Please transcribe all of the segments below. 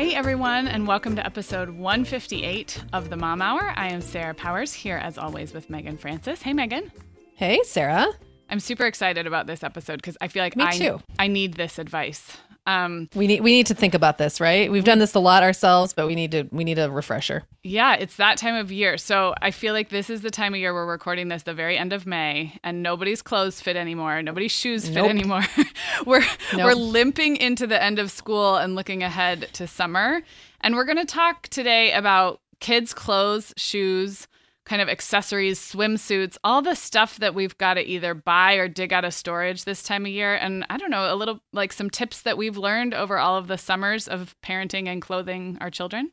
Hey everyone, and welcome to episode 158 of the Mom Hour. I am Sarah Powers here as always with Meagan Francis. Hey Meagan. Hey, Sarah. I'm super excited about this episode because I feel like Me I, too. I need this advice. Um, We need we need to think about this, right? We've done this a lot ourselves, but we need to we need a refresher. yeah, it's that time of year. So I feel like this is the time of year we're recording this the very end of May, and nobody's clothes fit anymore. Nobody's shoes fit Nope. anymore. we're Nope. we're limping into the end of school and looking ahead to summer. And we're going to talk today about kids' clothes, shoes, kind of accessories, swimsuits, all the stuff that we've got to either buy or dig out of storage this time of year. And I don't know, a little like some tips that we've learned over all of the summers of parenting and clothing our children.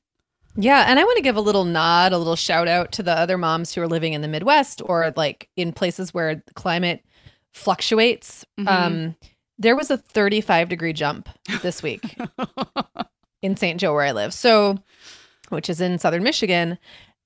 Yeah, and I want to give a little nod, a little shout out to the other moms who are living in the Midwest or like in places where the climate fluctuates. Mhm. Um, there was a 35 degree jump this week in St. Joe where I live. So, which is in southern Michigan.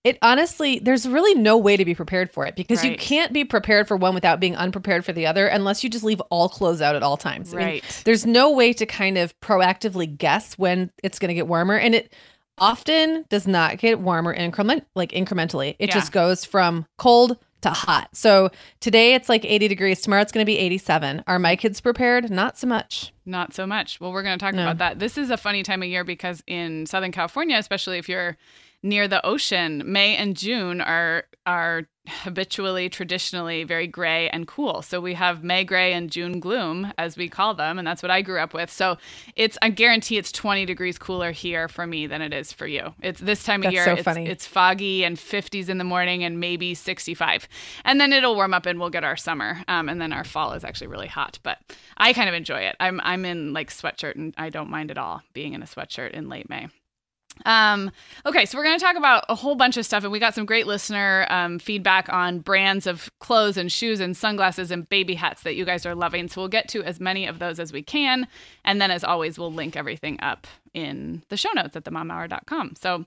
It honestly, there's really no way to be prepared for it because you can't be prepared for one without being unprepared for the other unless you just leave all clothes out at all times. I mean, Right. there's no way to kind of proactively guess when it's going to get warmer and it often does not get warmer increment like incrementally. It Yeah. just goes from cold to hot. So today it's like 80 degrees, tomorrow it's going to be 87. Are my kids prepared? Not so much. Not so much. Well, we're going to talk No. about that. This is a funny time of year because in Southern California, especially if you're near the ocean, May and June are are habitually traditionally very gray and cool. So we have May gray and June gloom as we call them, and that's what I grew up with. So it's I guarantee it's 20 degrees cooler here for me than it is for you. It's this time of That's year so it's, funny. it's foggy and 50s in the morning and maybe 65. And then it'll warm up and we'll get our summer. Um, and then our fall is actually really hot, but I kind of enjoy it. I'm I'm in like sweatshirt and I don't mind at all being in a sweatshirt in late May. Um, okay, so we're going to talk about a whole bunch of stuff, and we got some great listener um, feedback on brands of clothes and shoes and sunglasses and baby hats that you guys are loving. So we'll get to as many of those as we can, and then as always, we'll link everything up in the show notes at themomhour.com. So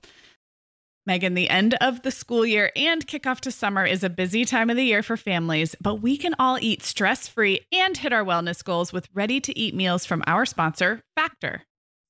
Meagan, the end of the school year and kickoff to summer is a busy time of the year for families, but we can all eat stress free and hit our wellness goals with ready to eat meals from our sponsor, Factor.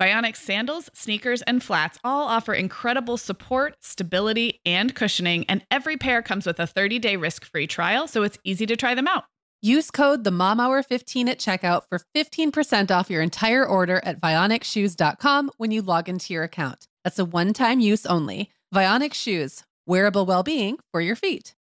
Vionic sandals, sneakers, and flats all offer incredible support, stability, and cushioning, and every pair comes with a 30-day risk-free trial, so it's easy to try them out. Use code the Mom Hour 15 at checkout for 15% off your entire order at vionicshoes.com when you log into your account. That's a one-time use only. Vionic shoes, wearable well-being for your feet.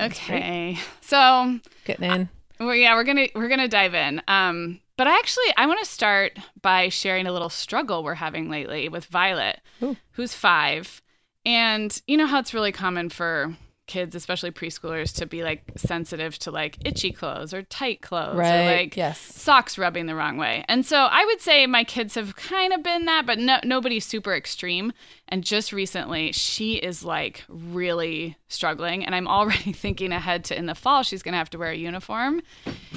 okay. So, getting in. Well, yeah, we're gonna we're gonna dive in. Um, but I actually I want to start by sharing a little struggle we're having lately with Violet, Ooh. who's five, and you know how it's really common for kids, especially preschoolers, to be like sensitive to like itchy clothes or tight clothes Right, or like yes. socks rubbing the wrong way. And so I would say my kids have kind of been that, but no, nobody super extreme. And just recently, she is like really struggling. And I'm already thinking ahead to in the fall, she's going to have to wear a uniform,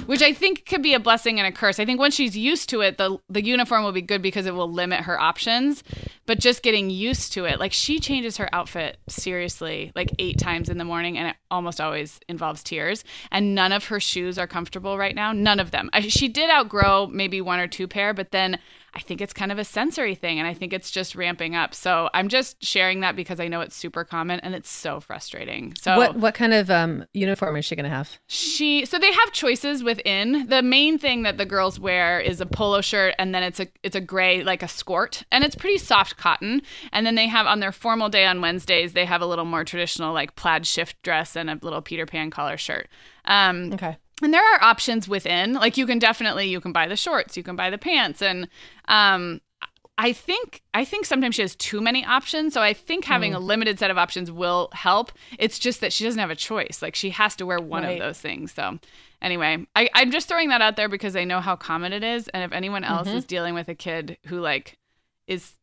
which I think could be a blessing and a curse. I think once she's used to it, the, the uniform will be good because it will limit her options. But just getting used to it, like she changes her outfit seriously like eight times in the morning, and it almost always involves tears. And none of her shoes are comfortable right now. None of them. She did outgrow maybe one or two pair, but then I think it's kind of a sensory thing, and I think it's just ramping up. So I'm just sharing that because I know it's super common and it's so frustrating. So What what kind of um, uniform is she going to have? she so they have choices within. The main thing that the girls wear is a polo shirt and then it's a it's a gray like a skort and it's pretty soft cotton. And then they have on their formal day on Wednesdays they have a little more traditional like plaid shift dress and a little Peter Pan collar shirt. Um Okay. And there are options within. Like you can definitely you can buy the shorts you can buy the pants. And um i think i think sometimes she has too many options. So i think having a limited set of options will help. It's just that she doesn't have a choice. Like she has to wear one Right. of those things. So anyway I, i'm just throwing that out there because i know how common it is. And if anyone else is dealing with a kid who like is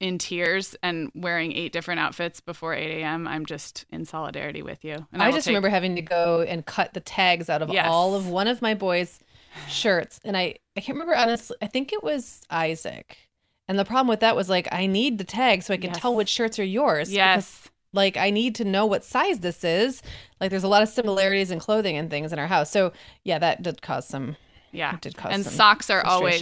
in tears and wearing eight different outfits before 8 a.m i'm just in solidarity with you and I, will just take- remember having to go and cut the tags out of Yes. all of one of my boys' shirts, and I I can't remember honestly. I think it was Isaac, and the problem with that was like I need the tag so I can Yes. tell which shirts are yours. because, yes like I need to know what size this is. Like there's a lot of similarities in clothing and things in our house. So yeah, that did cause some. Yeah. Did cause and some socks are always.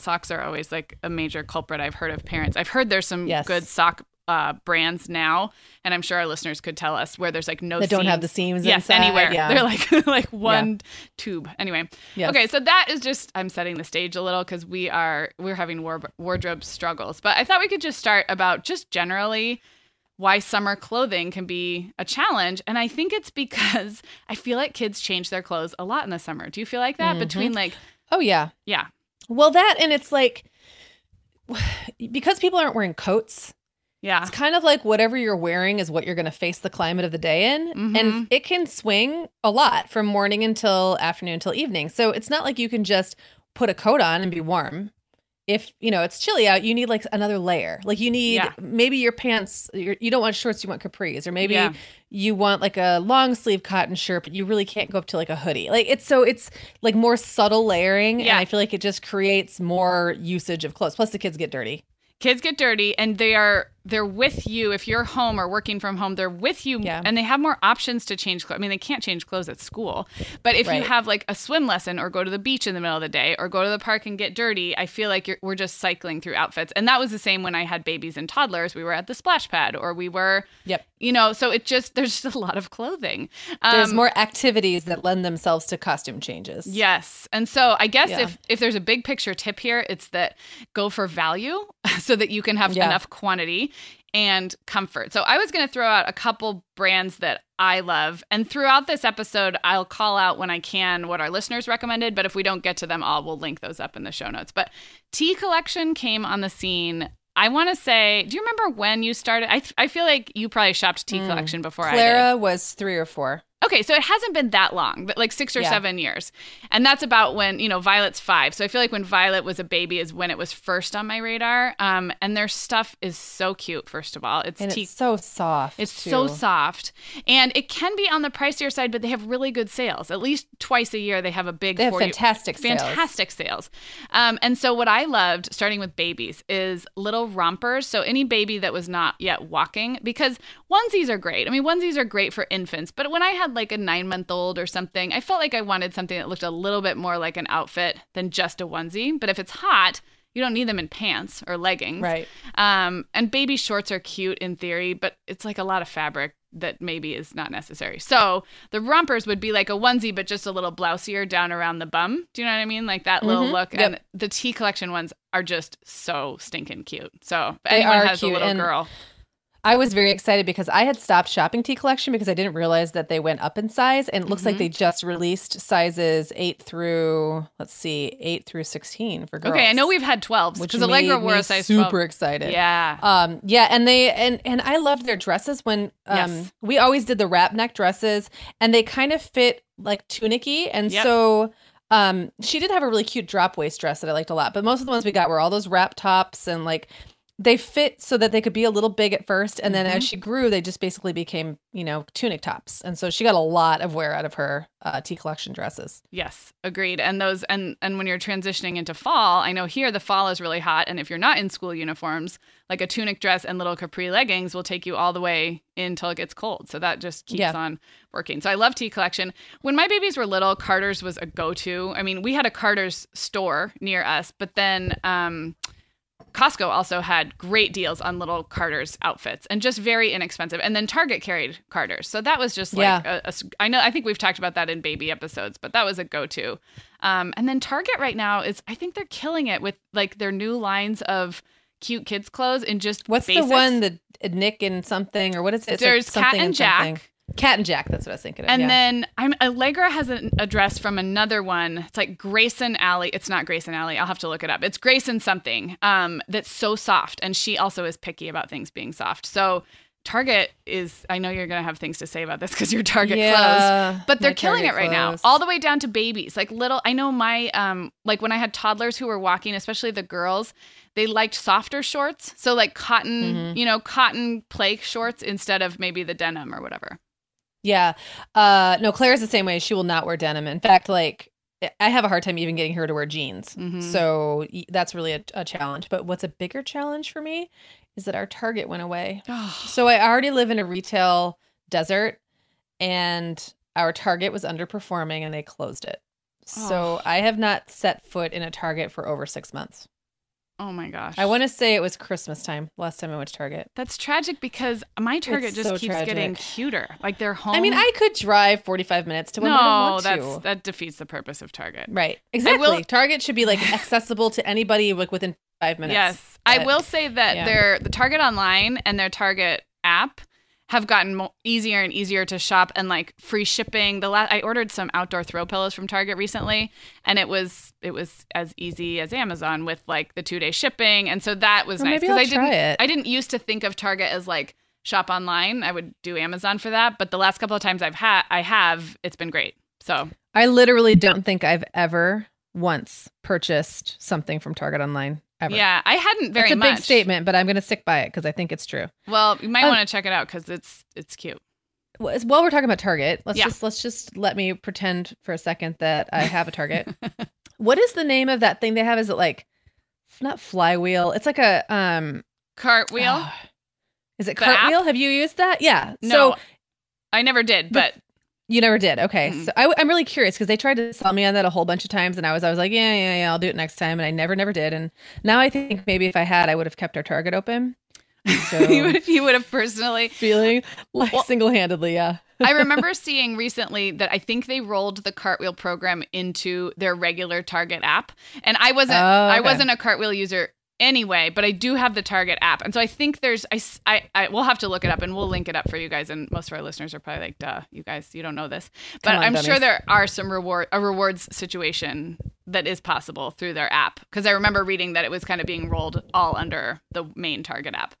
Socks are always like a major culprit I've heard of parents. I've heard there's some Yes. good sock uh, brands now, and I'm sure our listeners could tell us where there's like no seams. That don't have the seams. Yes, inside, anywhere. yeah. They're like like one tube. Anyway, Yes. okay, so that is just I'm setting the stage a little because we are we're having war- wardrobe struggles, but I thought we could just start about just generally why summer clothing can be a challenge. And I think it's because I feel like kids change their clothes a lot in the summer. Do you feel like that? Mm-hmm. Between like, Oh yeah. yeah, Well, that and it's like because people aren't wearing coats. yeah. It's kind of like whatever you're wearing is what you're going to face the climate of the day in. Mhm. And it can swing a lot from morning until afternoon until evening. So it's not like you can just put a coat on and be warm. If you know it's chilly out, you need like another layer. Like you need Yeah. maybe your pants. You're, you don't want shorts, you want capris, or maybe Yeah. you want like a long sleeve cotton shirt, but you really can't go up to like a hoodie. Like it's so it's like more subtle layering, Yeah. and I feel like it just creates more usage of clothes. Plus, the kids get dirty. kids get dirty and they are they're with you if you're home or working from home they're with you Yeah. and they have more options to change clothes i mean they can't change clothes at school but if you have like a swim lesson or go to the beach in the middle of the day or go to the park and get dirty i feel like you're, we're just cycling through outfits and that was the same when i had babies and toddlers we were at the splash pad or we were Yep. you know so it just there's just a lot of clothing There's Um, more activities that lend themselves to costume changes. Yes. And so I guess Yeah. if if there's a big picture tip here, it's that go for value so that you can have Yeah. enough quantity and comfort. So I was going to throw out a couple brands that I love. And throughout this episode, I'll call out when I can what our listeners recommended, but if we don't get to them all, we'll link those up in the show notes. But Tea Collection came on the scene I want to say, do you remember when you started? I, I feel like you probably shopped Tea Collection before I. Mm. Clara was three or four. Okay, so it hasn't been that long, but like six or Yeah. seven years. And that's about when, you know, Violet's five. So I feel like when Violet was a baby is when it was first on my radar. Um, and their stuff is so cute, first of all. It's And tea. it's so soft. It's so soft. And it can be on the pricier side, but they have really good sales. At least twice a year, they have a big They have 40 fantastic sales. fantastic sales. Um, and so what I loved, starting with babies, is little rompers. So any baby that was not yet walking, because onesies are great. I mean, onesies are great for infants, but when I had like a nine month old or something, I felt like I wanted something that looked a little bit more like an outfit than just a onesie. But if it's hot, you don't need them in pants or leggings. Right. Um, and baby shorts are cute in theory, but it's like a lot of fabric that maybe is not necessary. So the rompers would be like a onesie, but just a little blousier down around the bum. Do you know what I mean? Like that little Mhm. look. Yep. And the tea collection ones are just so stinking cute. So They anyone has cute, a little and- girl. I was very excited because I had stopped shopping Tea Collection because I didn't realize that they went up in size. And it looks like Mhm. they just released sizes eight through, let's see, eight through 16 for girls. Okay, I know we've had 12s which because Allegra wore a size super 12. excited. Yeah. Um, yeah, and they and and I loved their dresses when um Yes. we always did the wrap neck dresses and they kind of fit like tunicky and Yep. so um she did have a really cute drop waist dress that I liked a lot, but most of the ones we got were all those wrap tops and like they fit so that they could be a little big at first and then Mm-hmm. as she grew they just basically became, you know, tunic tops. And so she got a lot of wear out of her uh tea collection dresses. Yes, agreed. And those and and when you're transitioning into fall, I know here the fall is really hot and if you're not in school uniforms, like a tunic dress and little capri leggings will take you all the way until it gets cold. So that just keeps Yeah. on working. So I love tea collection. When my babies were little, Carter's was a go-to. I mean, we had a Carter's store near us, but then um Costco also had great deals on little Carter's outfits and just very inexpensive. And then Target carried Carter's. So that was just like, Yeah. a, a I know, I think we've talked about that in baby episodes, but that was a go to. Um, and then Target right now is, I think they're killing it with like their new lines of cute kids' clothes and just What's basics. the one that Nick and something or what is it? It's like There's Cat something and Jack. something. Cat and Jack, that's what I was thinking of. And yeah. then I'm Allegra has an address from another one. It's like Grayson Alley. It's not Grayson Alley. I'll have to look it up. It's Grayson something. Um, that's so soft, and she also is picky about things being soft. So Target is. I know you're gonna have things to say about this because you're Target Yeah, clothes, but they're killing it Target right now. All the way down to babies, like little. I know my um, like when I had toddlers who were walking, especially the girls. They liked softer shorts, so like cotton, Mm-hmm. you know, cotton play shorts instead of maybe the denim or whatever. Yeah. Uh no, Claire's the same way. She will not wear denim. In fact, like I have a hard time even getting her to wear jeans. Mhm. So that's really a, a challenge. But what's a bigger challenge for me is that our Target went away. So I already live in a retail desert and our Target was underperforming and they closed it. So Oh. I have not set foot in a Target for over 6 months. Oh my gosh. I want to say it was Christmas time last time I went to Target. That's tragic because my Target It's just so keeps getting cuter. Like they're home. I mean, I could drive 45 minutes to one, but no, that's to. that defeats the purpose of Target. Right. Exactly. will- Target should be like accessible to anybody like within five minutes. Yes, I will say that yeah. their the Target online and their Target app have gotten mo- easier and easier to shop and like free shipping. The last I ordered some outdoor throw pillows from Target recently, and it was it was as easy as Amazon with like the two day shipping, and so that was Well, nice because I'll didn't it. I didn't used to think of Target as like shop online. I would do Amazon for that, but the last couple of times I've had I have it's been great. So I literally don't think I've ever once purchased something from Target online. Ever. Yeah, I hadn't very It's a much. big statement, but I'm going to stick by it because I think it's true. Well, you might Um, want to check it out because it's it's cute. Well, While we're talking about Target, let's Yeah. just let's just let me pretend for a second that I have a Target. what is the name of that thing they have? Is it like not flywheel? It's like a um Cartwheel? ah, is it The app? cartwheel? Have you used that? Yeah. no, So I never did, but you never did. Okay. Mm-mm. So I, am really curious because they tried to sell me on that a whole bunch of times, and I was I was like, yeah, yeah, yeah, I'll do it next time, and I never, never did. And now I think maybe if I had, I would have kept our Target open. So you would you would have personally. feeling like Well- single handedly, yeah. I remember seeing recently that I think they rolled the cartwheel program into their regular Target app, and I wasn't Oh, I wasn't a cartwheel user anyway, but I do have the Target app, and so I think there's I I we'll have to look it up and we'll link it up for you guys. And most of our listeners are probably like, "Duh, you guys, you don't know this," but on, I'm sure there are some reward a rewards situation that is possible through their app because I remember reading that it was kind of being rolled all under the main Target app.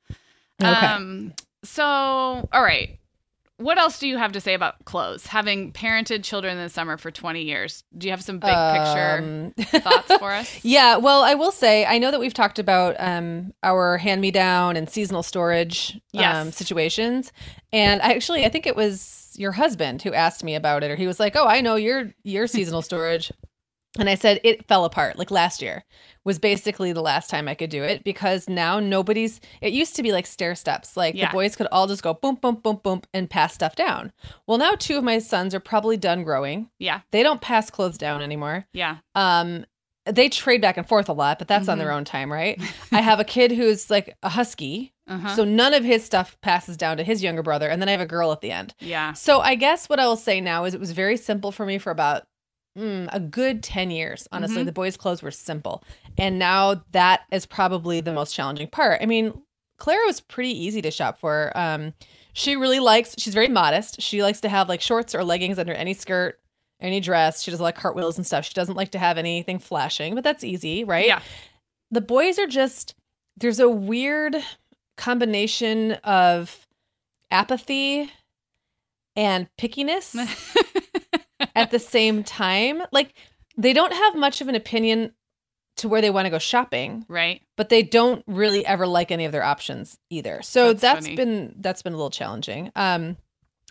Okay. Um. So, all right. What else do you have to say about clothes? Having parented children in the summer for 20 years, do you have some big picture Um, thoughts for us? Yeah, well, I will say I know that we've talked about um, our hand-me-down and seasonal storage um, situations, and I actually I think it was your husband who asked me about it, or he was like, "Oh, I know your your seasonal storage," and I said it fell apart. Like last year was basically the last time I could do it because now nobody's. It used to be like stair steps, like Yeah. the boys could all just go boom, boom, boom, boom, and pass stuff down. Well, now two of my sons are probably done growing. Yeah. They don't pass clothes down anymore. Yeah. Um, they trade back and forth a lot, but that's on Mm-hmm. their own time, right? I have a kid who's like a husky, Uh-huh. so none of his stuff passes down to his younger brother, and then I have a girl at the end. yeah. So I guess what I will say now is it was very simple for me for about mm, a good 10 years. Honestly, Mhm. the boys' clothes were simple. And now that is probably the most challenging part. I mean, Clara was pretty easy to shop for. Um, she really likes, she's very modest. She likes to have like shorts or leggings under any skirt, any dress. She doesn't like cartwheels and stuff. She doesn't like to have anything flashing, but that's easy, right? Yeah. the boys are just there's a weird combination of apathy and pickiness at the same time like they don't have much of an opinion to where they want to go shopping right. but they don't really ever like any of their options either so That's that's been that's been a little challenging um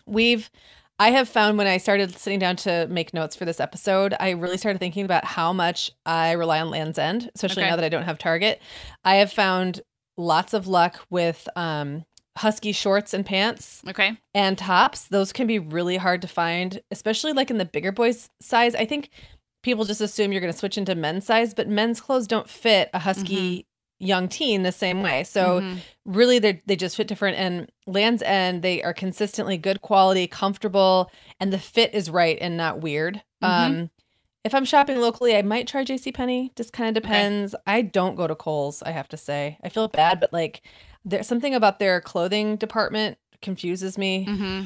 we've i have found when i started sitting down to make notes for this episode i really started thinking about how much i rely on lands' end especially Okay. now that i don't have target i have found lots of luck with um husky shorts and pants Okay. and tops. Those can be really hard to find especially like in the bigger boys size. I think people just assume you're going to switch into men's size but men's clothes don't fit a husky young teen the same way. So Mhm. really they they just fit different and lands' end they are consistently good quality comfortable and the fit is right and not weird. Mhm. um if i'm shopping locally i might try jcpenney just kind of depends. I don't go to kohl's i have to say. I feel bad but like there's something about their clothing department confuses me Mhm.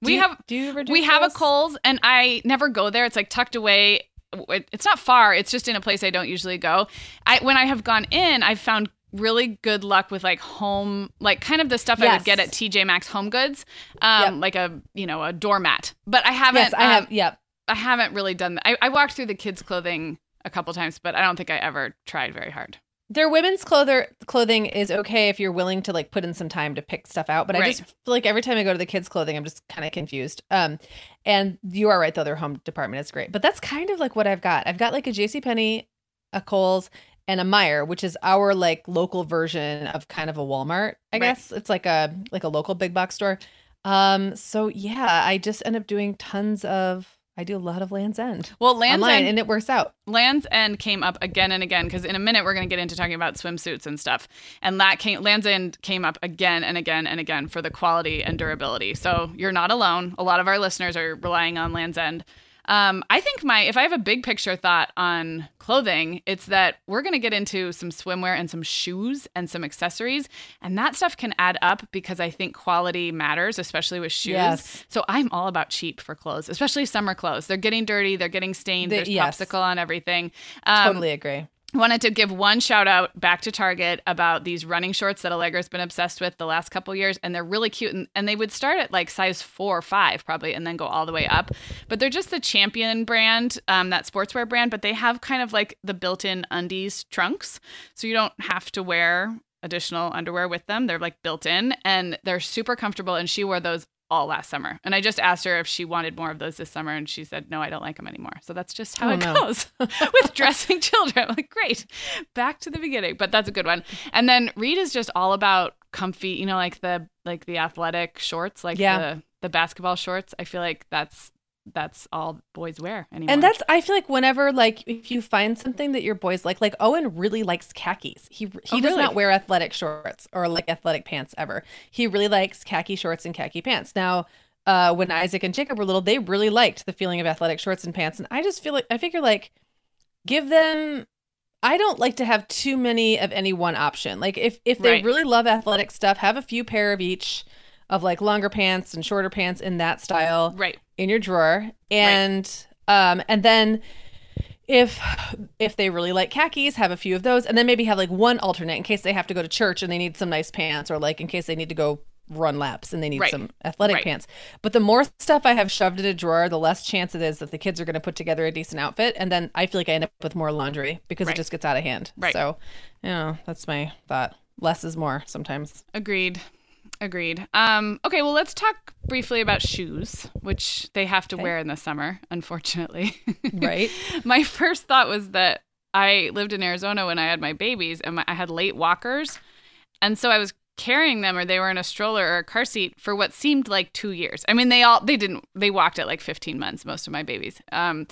Do We you- have do you ever do we have a Kohl's? And I never go there. It's like tucked away. It's not far. It's just in a place I don't usually go. I when I have gone in, I've found really good luck with like home, like kind of the stuff I would get at TJ Maxx Home Goods, um, Yep. like a you know a doormat. But I haven't. yes i have um, yep I haven't really done that. I, I walked through the kids' clothing a couple times, but I don't think I ever tried very hard. Their women's clother clothing is okay if you're willing to like put in some time to pick stuff out but i just feel like every time i go to the kids clothing i'm just kind of confused um and you are right though their home department is great but that's kind of like what i've got i've got like a jc penney a kohl's and a Meijer, which is our like local version of kind of a Walmart, I Right. guess. It's like a like a local big box store. Um, so yeah, I just end up doing tons of I do a lot of Lands' End Well, Land's online, End and it works out. Lands' End came up again and again because in a minute we're going to get into talking about swimsuits and stuff. And that came Lands' End came up again and again and again for the quality and durability. So you're not alone. A lot of our listeners are relying on Lands' End. Um, I think my if I have a big picture thought on clothing, it's that we're going to get into some swimwear and some shoes and some accessories, and that stuff can add up because I think quality matters, especially with shoes. Yes. So I'm all about cheap for clothes, especially summer clothes. They're getting dirty, they're getting stained. They- There's yes. popsicle on everything. Um, totally agree. Wanted to give one shout out back to Target about these running shorts that Allegra's been obsessed with the last couple years, and they're really cute. And, and, they would start at like size four or five, probably, and then go all the way up. But they're just the Champion brand, um, that sportswear brand, but they have kind of like the built in undies trunks. So you don't have to wear additional underwear with them. They're like built in and they're super comfortable. And she wore those all last summer. And I just asked her if she wanted more of those this summer, and she said, "No, I don't like them anymore." So that's just how Oh, it no. goes with dressing children. I'm like, great, back to the beginning, but that's a good one. And then Reed is just all about comfy, you know, like the like the athletic shorts, like Yeah. the the basketball shorts. I feel like that's that's all boys wear anymore. And that's I feel like whenever like if you find something that your boys like, like Owen really likes khakis. He he Oh, does really? not wear athletic shorts or like athletic pants ever. He really likes khaki shorts and khaki pants. Now, uh, when Isaac and Jacob were little, they really liked the feeling of athletic shorts and pants, and I just feel like I figure like give them. I don't like to have too many of any one option. Like if if they Right. really love athletic stuff, have a few pair of each of like longer pants and shorter pants in that style right. in your drawer and um and then if if they really like khakis have a few of those and then maybe have like one alternate in case they have to go to church and they need some nice pants or like in case they need to go run laps and they need Right. some athletic Right. pants but the more stuff i have shoved in a drawer the less chance it is that the kids are going to put together a decent outfit and then i feel like i end up with more laundry because Right. it just gets out of hand Right. so you know that's my thought less is more sometimes Agreed. Agreed. Um, okay, well, let's talk briefly about shoes, which they have to Okay. wear in the summer, unfortunately. right my first thought was that I lived in Arizona when I had my babies, and my, I had late walkers, and so I was carrying them, or they were in a stroller or a car seat for what seemed like two years. I mean, they all they didn't they walked at like 15 months, most of my babies. Um,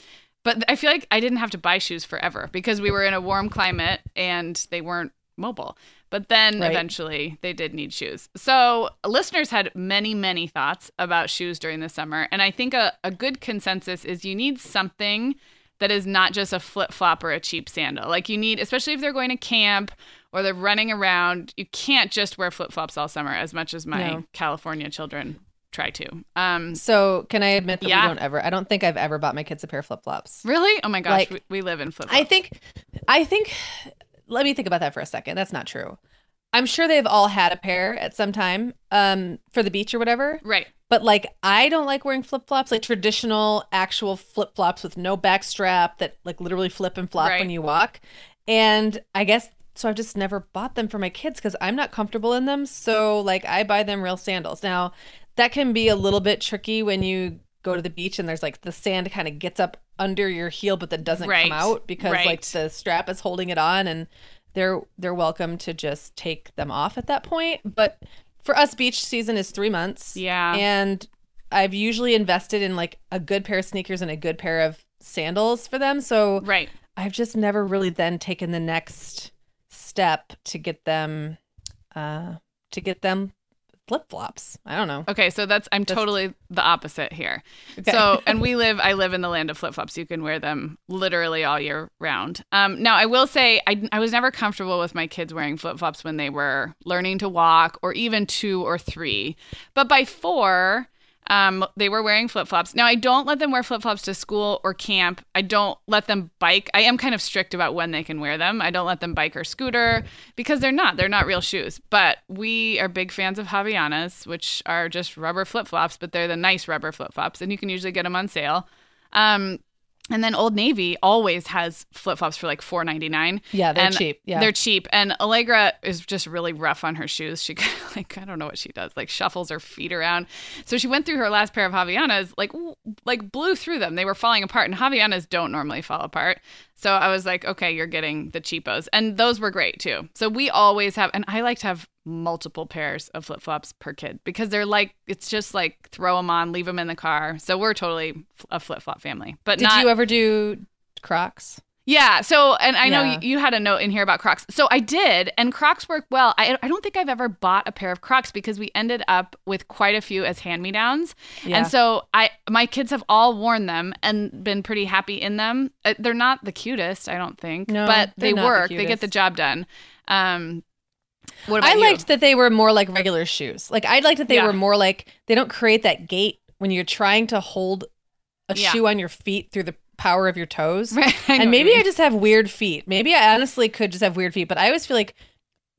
but I feel like I didn't have to buy shoes forever because we were in a warm climate and they weren't mobile. But then Right. eventually they did need shoes. So listeners had many, many thoughts about shoes during the summer. And I think a, a good consensus is you need something that is not just a flip flop or a cheap sandal. Like you need, especially if they're going to camp or they're running around, you can't just wear flip flops all summer as much as my No. California children try to. Um, so can i admit that Yeah. we don't ever i don't think i've ever bought my kids a pair of flip-flops really? Oh my gosh, Like, we, we live in flip flops. I think, I think, let me think about that for a second. That's not true. I'm sure they've all had a pair at some time um, for the beach or whatever. Right. But like, I don't like wearing flip flops, like traditional, actual flip flops with no back strap that like literally flip and flop Right. when you walk. And I guess so. I've just never bought them for my kids because I'm not comfortable in them. So like, I buy them real sandals. Now, that can be a little bit tricky when you go to the beach and there's like the sand kind of gets up under your heel, but that doesn't Right. come out because like the strap is holding it on and they're they're welcome to just take them off at that point. But for us, beach season is three months. Yeah. And I've usually invested in like a good pair of sneakers and a good pair of sandals for them. So Right. I've just never really then taken the next step to get them uh to get them flip flops. I don't know. Okay, so that's I'm That's- totally the opposite here. Okay. So, and we live I live in the land of flip flops. You can wear them literally all year round. Um, now I will say I I was never comfortable with my kids wearing flip flops when they were learning to walk or even two or three, but by four. Um, they were wearing flip flops. Now I don't let them wear flip flops to school or camp. I don't let them bike. I am kind of strict about when they can wear them. I don't let them bike or scooter because they're not. They're not real shoes. But we are big fans of Havaianas, which are just rubber flip flops, but they're the nice rubber flip flops, and you can usually get them on sale. Um, and then Old Navy always has flip flops for like four ninety nine. Yeah, they're cheap. Yeah. They're cheap. And Allegra is just really rough on her shoes. She like I don't know what she does, like shuffles her feet around. So she went through her last pair of Havaianas, like like blew through them. They were falling apart, and Havaianas don't normally fall apart. So I was like, okay, you're getting the cheapos, and those were great too. So we always have, and I like to have multiple pairs of flip flops per kid because they're like it's just like throw them on, leave them in the car. So we're totally a flip flop family. But Did not, you ever do Crocs? yeah. So, and I know Yeah. you, you had a note in here about Crocs. So I did, and Crocs work well. I, I don't think I've ever bought a pair of Crocs because we ended up with quite a few as hand me downs. Yeah. And so I, my kids have all worn them and been pretty happy in them. Uh, They're not the cutest, I don't think, No, but they not the work. They get the job done. Um, I you? liked that they were more like regular shoes. Like I liked that they Yeah. were more like they don't create that gait when you're trying to hold a Yeah. shoe on your feet through the power of your toes. Right, I know what and maybe. I just have weird feet. Maybe I honestly could just have weird feet, but I always feel like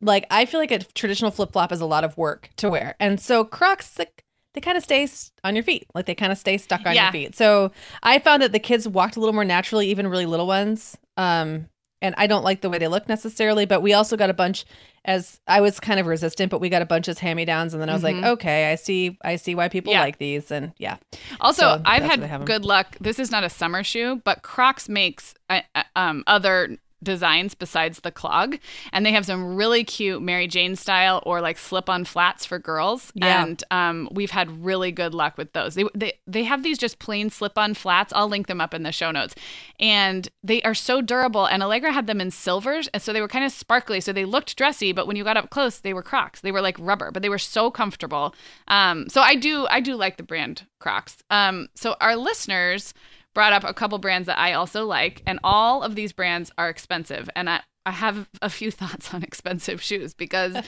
like I feel like a traditional flip flop is a lot of work to wear. And so Crocs like they kind of stay on your feet. Like they kind of stay stuck on Yeah. your feet. So I found that the kids walked a little more naturally, even really little ones. Um and I don't like the way they look necessarily, but we also got a bunch as I was kind of resistant, but we got a bunch as hand-me-downs and then I was Mhm. like, okay, I see I see why people Yeah. like these and yeah. Also, So I've that's what I have had good luck. This is not a summer shoe, but Crocs makes uh, uh, um, other designs besides the clog, and they have some really cute Mary Jane style or like slip-on flats for girls. Yeah. And um, we've had really good luck with those. They they they have these just plain slip-on flats. I'll link them up in the show notes, and they are so durable. And Allegra had them in silvers, and so they were kind of sparkly, so they looked dressy. But when you got up close, they were Crocs. They were like rubber, but they were so comfortable. Um, so I do I do like the brand Crocs. Um, so our listeners brought up a couple brands that I also like, and all of these brands are expensive. And I I have a few thoughts on expensive shoes because.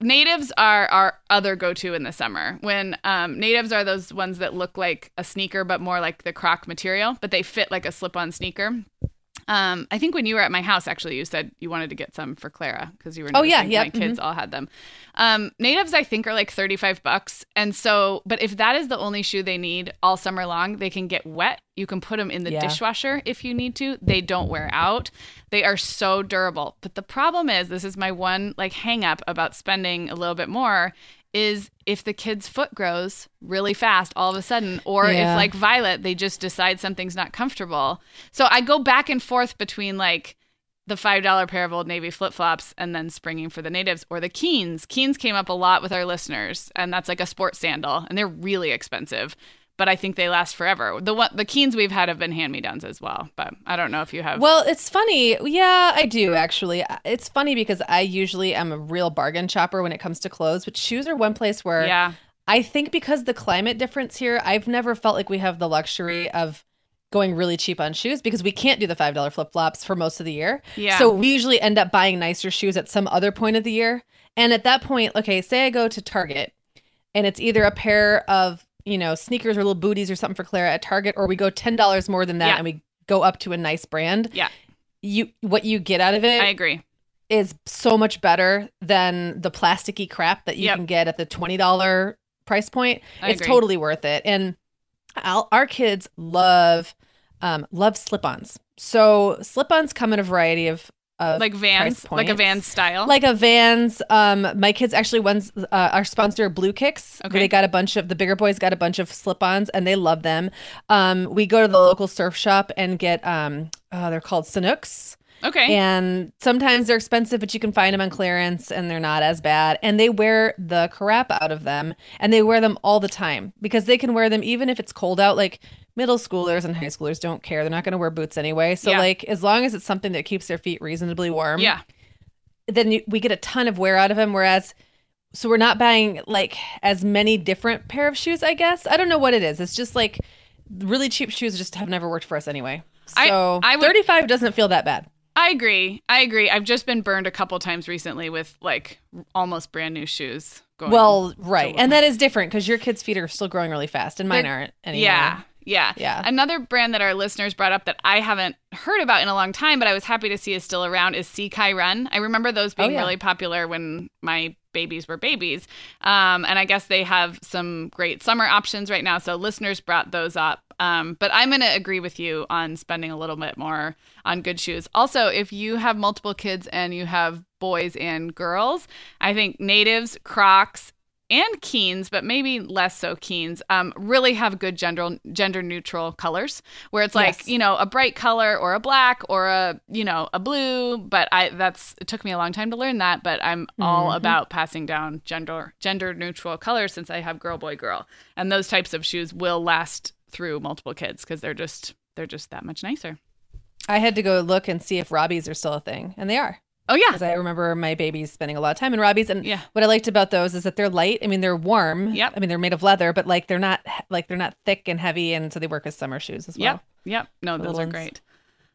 Natives are our other go-to in the summer. When um, natives are those ones that look like a sneaker, but more like the Croc material, but they fit like a slip-on sneaker. Um, I think when you were at my house, actually, you said you wanted to get some for Clara because you were. Oh, yeah, yep, my kids all had them. Um, natives, I think, are like thirty-five bucks, and so, but if that is the only shoe they need all summer long, they can get wet. You can put them in the Yeah. dishwasher if you need to. They don't wear out. They are so durable. But the problem is, this is my one like hang up about spending a little bit more is if the kid's foot grows really fast all of a sudden, or Yeah. if like Violet, they just decide something's not comfortable. So I go back and forth between like the five dollar pair of old navy flip flops and then springing for the natives or the Keens. Keens came up a lot with our listeners, and that's like a sports sandal, and they're really expensive. But I think they last forever. The one the Keens we've had have been hand me downs as well, but I don't know if you have. Well, it's funny. Yeah, I do actually. It's funny because I usually am a real bargain shopper when it comes to clothes, but shoes are one place where yeah, I think because the climate difference here, I've never felt like we have the luxury of going really cheap on shoes because we can't do the $5 flip-flops for most of the year. Yeah. So we usually end up buying nicer shoes at some other point of the year. And at that point, okay, say I go to Target and it's either a pair of, you know, sneakers or little booties or something for Clara at Target or we go $10 more than that Yeah. and we go up to a nice brand. Yeah. You what you get out of it I agree. is so much better than the plasticky crap that you Yep. can get at the $20 price point. I it's agree. totally worth it. And I'll, our kids love um love slip-ons. So slip-ons come in a variety of Like Vans, like a. Vans style. like a Vans. Um, my kids actually one's uh, our sponsor, Blue Kicks. Okay. They got a bunch of the bigger boys got a bunch of slip-ons and they love them. Um, we go to the local surf shop and get um, uh, they're called Sanuks. Okay. And sometimes they're expensive, but you can find them on clearance and they're not as bad. And they wear the crap out of them and they wear them all the time because they can wear them even if it's cold out. Like middle schoolers and high schoolers don't care. They're not going to wear boots anyway. So, Yeah. like, as long as it's something that keeps their feet reasonably warm, yeah. then you, we get a ton of wear out of them. Whereas, so we're not buying like as many different pair of shoes, I guess. I don't know what it is. It's just like really cheap shoes just have never worked for us anyway. I- So I would- 35 doesn't feel that bad. I agree. I agree. I've just been burned a couple times recently with like almost brand new shoes. Going Well, right. And that is different because your kids' feet are still growing really fast and mine They're- aren't anymore. Yeah. Yeah. Yeah. Another brand that our listeners brought up that I haven't heard about in a long time, but I was happy to see is still around is SeeKaiRun. I remember those being Oh, yeah. really popular when my babies were babies. Um, and I guess they have some great summer options right now. So listeners brought those up. Um, but I'm going to agree with you on spending a little bit more on good shoes. Also, if you have multiple kids and you have boys and girls, I think natives, Crocs, and Keens, but maybe less so Keens, um, really have good gender gender neutral colors where it's like Yes. you know a bright color or a black or a you know a blue. But I that's it took me a long time to learn that, but I'm all Mhm. about passing down gender gender neutral colors since I have girl boy girl, and those types of shoes will last through multiple kids because they're just they're just that much nicer. I had to go look and see if Robeez are still a thing, and they are. Oh yeah, Because I remember my babies spending a lot of time in Robeez, and Yeah. what I liked about those is that they're light. I mean, they're warm. Yep. I mean, they're made of leather, but like they're not like they're not thick and heavy, and so they work as summer shoes as well. Yep. Yep. No, those little are ones. great.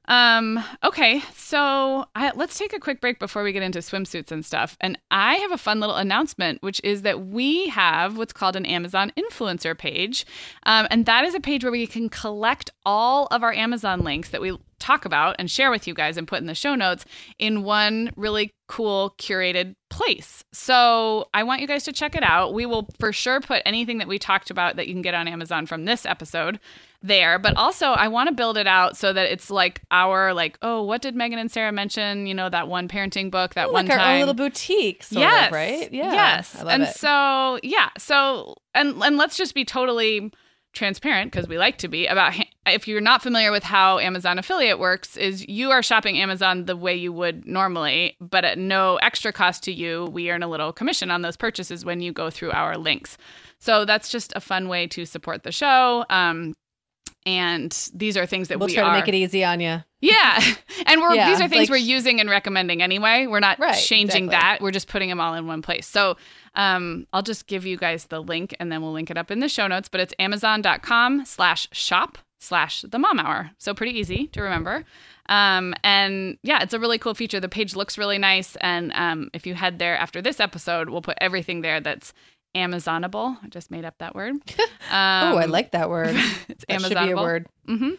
Um, okay, so I, let's take a quick break before we get into swimsuits and stuff. And I have a fun little announcement, which is that we have what's called an Amazon influencer page. Um, and that is a page where we can collect all of our Amazon links that we talk about and share with you guys and put in the show notes in one really cool curated place. So I want you guys to check it out. We will for sure put anything that we talked about that you can get on Amazon from this episode there but also i want to build it out so that it's like our like oh what did meagan and sarah mention you know that one parenting book that like one our time own little boutique, sort yes of, right? Yeah. yes I love and it. so yeah so and and let's just be totally transparent because we like to be about ha- if you're not familiar with how amazon affiliate works is you are shopping amazon the way you would normally but at no extra cost to you we earn a little commission on those purchases when you go through our links so that's just a fun way to support the show um, and these are things that we'll we try are to make it easy on you. yeah. And we're Yeah, these are things like- we're using and recommending anyway. We're not Right, changing exactly. that. We're just putting them all in one place. So um, I'll just give you guys the link and then we'll link it up in the show notes. But it's amazon.com slash shop slash the mom hour. So pretty easy to remember. Um, and yeah, it's a really cool feature. The page looks really nice. And um, if you head there after this episode, we'll put everything there that's Amazonable. I just made up that word. Um, oh, I like that word. it's That should be a Amazonable. word. hmm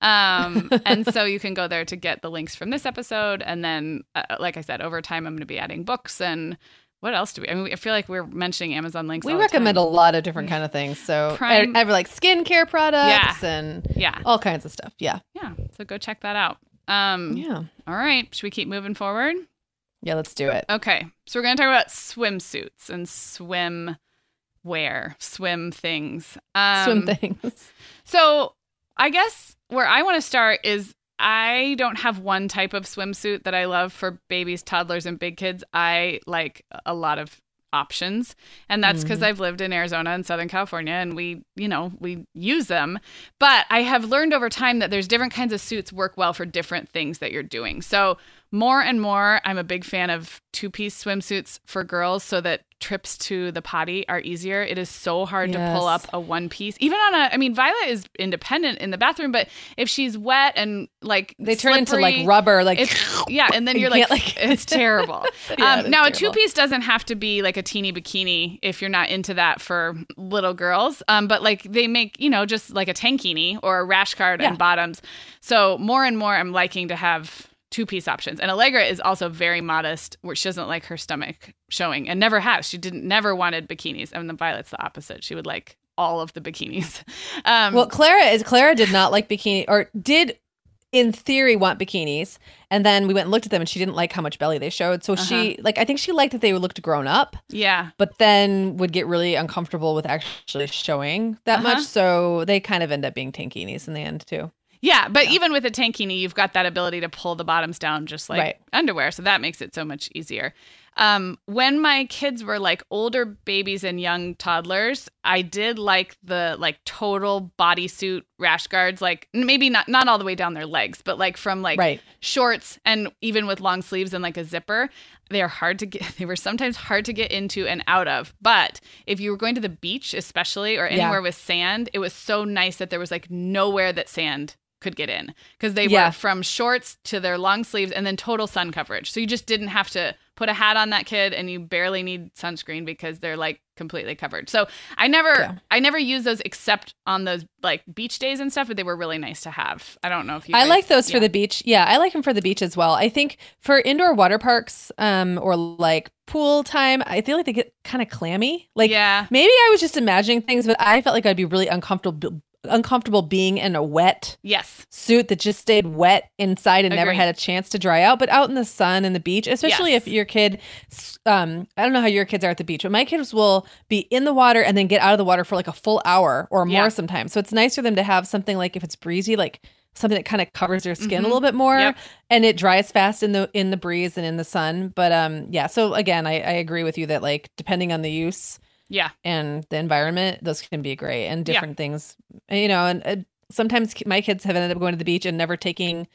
Um, and so you can go there to get the links from this episode. And then, uh, like I said, over time, I'm going to be adding books and what else do we? I mean, I feel like we're mentioning Amazon links. We recommend a lot of different kind of things. So Prime- I, I have like skincare products and Yeah, all kinds of stuff. Yeah. yeah. So go check that out. Um, Yeah. All right. Should we keep moving forward? Yeah, let's do it. Okay. So we're going to talk about swimsuits and swim wear, swim things. Um, Swim things. So I guess where I want to start is I don't have one type of swimsuit that I love for babies, toddlers, and big kids. I like a lot of options. And that's because mm. I've lived in Arizona and Southern California and we, you know, we use them. But I have learned over time that there's different kinds of suits work well for different things that you're doing. So more and more, I'm a big fan of two piece swimsuits for girls so that trips to the potty are easier. It is so hard to pull up a one piece. Even on a, I mean, Violet is independent in the bathroom, but if she's wet and like They turn into like rubber, like yeah, and then You you're like, like- it's terrible. Yeah, um, now a two piece doesn't have to be like a teeny bikini if you're not into that for little girls. Um, but like they make you know just like a tankini or a rash guard Yeah. and bottoms. So more and more, I'm liking to have two piece options. And Allegra is also very modest, where she doesn't like her stomach showing, and never has. She didn't never wanted bikinis. And the Violet's the opposite. She would like all of the bikinis. Um, Well, Clara is Clara did not like bikini or did in theory want bikinis and then we went and looked at them and she didn't like how much belly they showed. So she like I think she liked that they looked grown up, yeah. but then would get really uncomfortable with actually showing that Uh-huh. much. So they kind of end up being tankinis in the end too. Yeah, but even with a tankini, you've got that ability to pull the bottoms down just like Right. underwear. So that makes it so much easier. Um, when my kids were like older babies and young toddlers, I did like the like total bodysuit rash guards, like maybe not not all the way down their legs, but like from like Right. shorts and even with long sleeves and like a zipper. They are hard to get. They were sometimes hard to get into and out of. But if you were going to the beach, especially or Yeah. anywhere with sand, it was so nice that there was like nowhere that sand could get in because they Yeah. were from shorts to their long sleeves and then total sun coverage. So you just didn't have to put a hat on that kid and you barely need sunscreen because they're like completely covered. So I never Yeah. I never use those except on those like beach days and stuff, but they were really nice to have. I don't know if you I guys- like those for the beach. Yeah, I like them for the beach as well. I think for indoor water parks um or like pool time, I feel like they get kind of clammy. Like Yeah. maybe I was just imagining things, but I felt like I'd be really uncomfortable uncomfortable being in a wet Yes. suit that just stayed wet inside and never had a chance to dry out, but out in the sun and the beach, especially Yes. if your kid, um, I don't know how your kids are at the beach, but my kids will be in the water and then get out of the water for like a full hour or more Yeah. sometimes. So it's nice for them to have something like if it's breezy, like something that kind of covers their skin Mhm. a little bit more Yep. and it dries fast in the in the breeze and in the sun. But um, yeah. So again, I, I agree with you that like depending on the use Yeah. and the environment, those can be great and Yeah. different things. You know, and uh, sometimes my kids have ended up going to the beach and never taking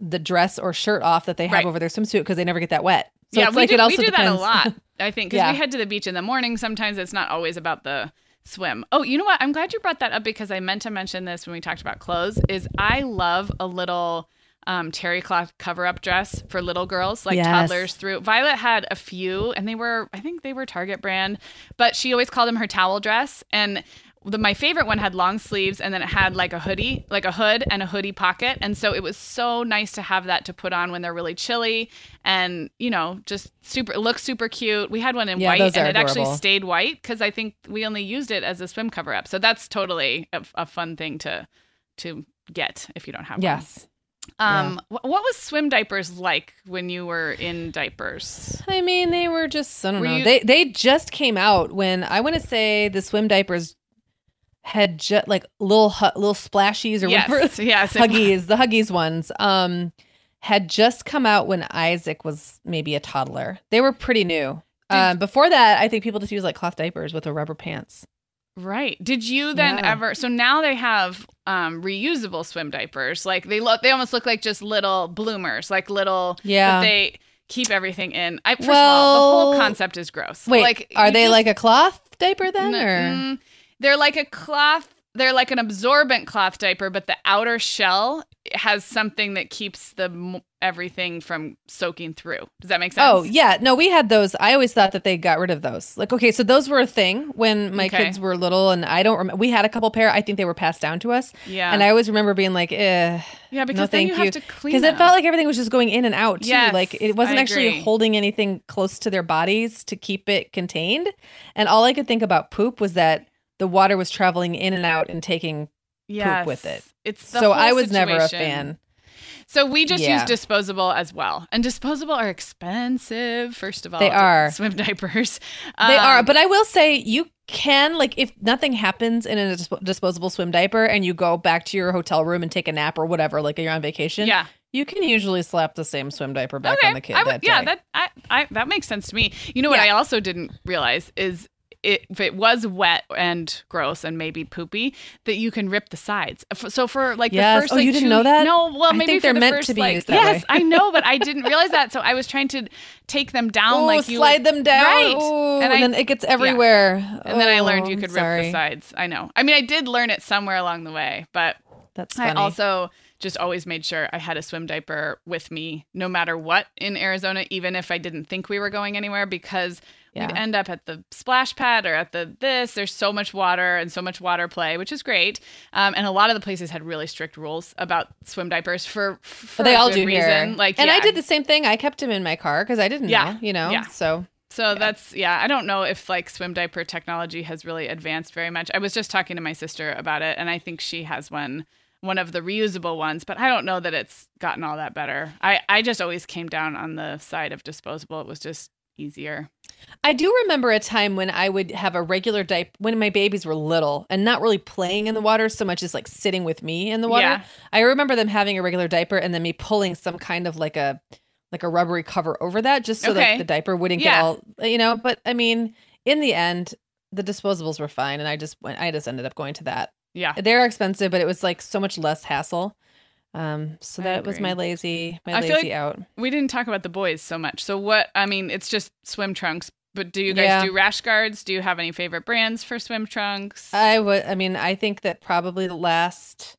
the dress or shirt off that they have Right. over their swimsuit because they never get that wet. So yeah, it's we like do, it also we do depends. that a lot. I think because Yeah. we head to the beach in the morning. Sometimes it's not always about the swim. Oh, you know what? I'm glad you brought that up because I meant to mention this when we talked about clothes. Is I love a little um, terry cloth cover up dress for little girls, like Yes. toddlers through. Violet had a few, and they were, I think they were Target brand, but she always called them her towel dress. And the, my favorite one had long sleeves and then it had like a hoodie, like a hood and a hoodie pocket. And so it was so nice to have that to put on when they're really chilly and, you know, just super, looks super cute. We had one in Yeah, white and it actually stayed white because I think we only used it as a swim cover up. So that's totally a, a fun thing to, to get if you don't have one. Yes. Um, wh- what was swim diapers like when you were in diapers? I mean, they were just I don't Were know. you- They they just came out when I want to say the swim diapers had just like little hu- little splashies or whatever Yes, yes. huggies, the huggies ones. Um, had just come out when Isaac was maybe a toddler. They were pretty new. Um, before that, I think people just use like cloth diapers with the rubber pants. Right. Did you then Yeah. ever? So now they have um, reusable swim diapers. Like they look, they almost look like just little bloomers, like little. Yeah. But they keep everything in. I, first of all, the whole concept is gross. Wait, like are they just- like a cloth diaper then, N- or mm, they're like a cloth. They're like an absorbent cloth diaper, but the outer shell has something that keeps the everything from soaking through. Does that make sense? Oh yeah, no, we had those. I always thought that they got rid of those. Like, okay, so those were a thing when my Okay. kids were little, and I don't remember. We had a couple pair. I think they were passed down to us, yeah. and I always remember being like, eh, yeah, because no, then you you, have to clean because it felt like everything was just going in and out too. Yes, like it wasn't I actually agree. holding anything close to their bodies to keep it contained. And all I could think about poop was that the water was traveling in and out and taking. yes. with it. It's So I was never a fan. So we just Yeah. use disposable as well, and disposable are expensive. First of all, They are. swim diapers. They are, Um, but I will say you can like if nothing happens in a disp- disposable swim diaper and you go back to your hotel room and take a nap or whatever, like you're on vacation. yeah, you can usually slap the same swim diaper back okay. on the kid. I would, that yeah, that I, I that makes sense to me. You know what Yeah. I also didn't realize is. It, if it was wet and gross and maybe poopy, that you can rip the sides. So for like Yes. the first, Oh, like, you didn't two- know that? No, well, I maybe they're the meant first, to be like, used that yes. I know, but I didn't realize that. So I was trying to take them down oh, like you slide would, them down, right? And and, I- then it gets everywhere. And then I oh, learned Oh, you could rip the sides. I know. I mean, I did learn it somewhere along the way, but That's I also just always made sure I had a swim diaper with me no matter what in Arizona, even if I didn't think we were going anywhere, because we'd end up at the splash pad or at the this. There's so much water and so much water play, which is great. Um, and a lot of the places had really strict rules about swim diapers for, for they a all do reason. here. Like, and I did the same thing. I kept him in my car because I didn't Yeah. know, you know. Yeah. So So that's yeah, I don't know if like swim diaper technology has really advanced very much. I was just talking to my sister about it and I think she has one one of the reusable ones, but I don't know that it's gotten all that better. I I just always came down on the side of disposable. It was just easier. I do remember a time when I would have a regular diaper when my babies were little and not really playing in the water so much as like sitting with me in the water. Yeah. I remember them having a regular diaper and then me pulling some kind of like a like a rubbery cover over that just so Okay. that the diaper wouldn't Yeah. get all you know. But I mean, in the end, the disposables were fine, and I just went. I just ended up going to that. Yeah. They're expensive, but it was like so much less hassle. Um, so I that was my lazy my I feel lazy like- out. We didn't talk about the boys so much. So what I mean, it's just swim trunks, but do you guys Yeah. do rash guards? Do you have any favorite brands for swim trunks? I would. I mean, I think that probably the last,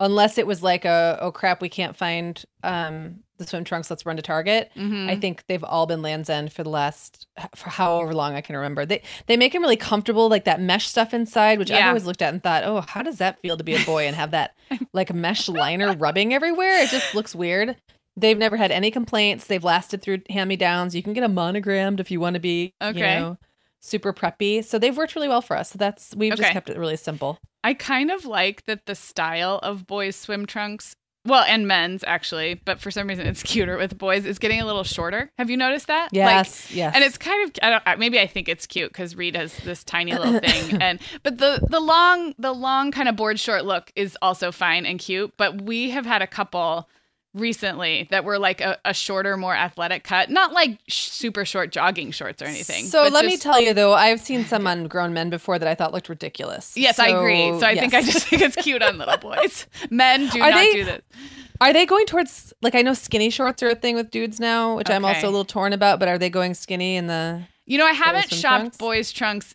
unless it was like a oh crap, we can't find um the swim trunks. Let's run to Target. Mhm. I think they've all been Lands' End for the last for however long I can remember. They they make them really comfortable, like that mesh stuff inside, which I've always looked at and thought, oh, how does that feel to be a boy and have that like mesh liner rubbing everywhere? It just looks weird. They've never had any complaints. They've lasted through hand me downs. You can get a monogrammed if you want to be, Okay. you know, super preppy. So they've worked really well for us. So that's we've Okay. just kept it really simple. I kind of like that the style of boys' swim trunks, well, and men's actually, but for some reason it's cuter with boys, It's getting a little shorter. Have you noticed that? Like, Yes, yes. and it's kind of I don't maybe I think it's cute because Reed has this tiny little thing, and but the the long the long kind of board short look is also fine and cute. But we have had a couple recently that were like a, a shorter, more athletic cut, not like sh- super short jogging shorts or anything. So let me tell you though, I've seen some on grown men before that I thought looked ridiculous. Yes, I agree. So I think I just think it's cute on little boys. Men do Are not they- do this. Are they going towards like I know skinny shorts are a thing with dudes now, which I'm also a little torn about, but are they going skinny in the You know, I haven't shopped trunks? boys' trunks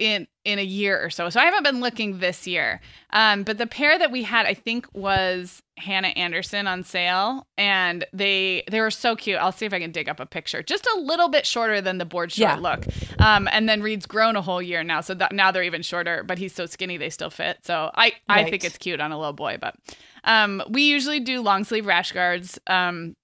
in in a year or so. So I haven't been looking this year. Um, but the pair that we had, I think, was Hanna Andersson on sale, and they they were so cute. I'll see if I can dig up a picture. Just a little bit shorter than the board short Yeah. look. Um, and then Reed's grown a whole year now, so that, now they're even shorter. But he's so skinny, they still fit. So I I Right. think it's cute on a little boy. But um, we usually do long sleeve rash guards. Um,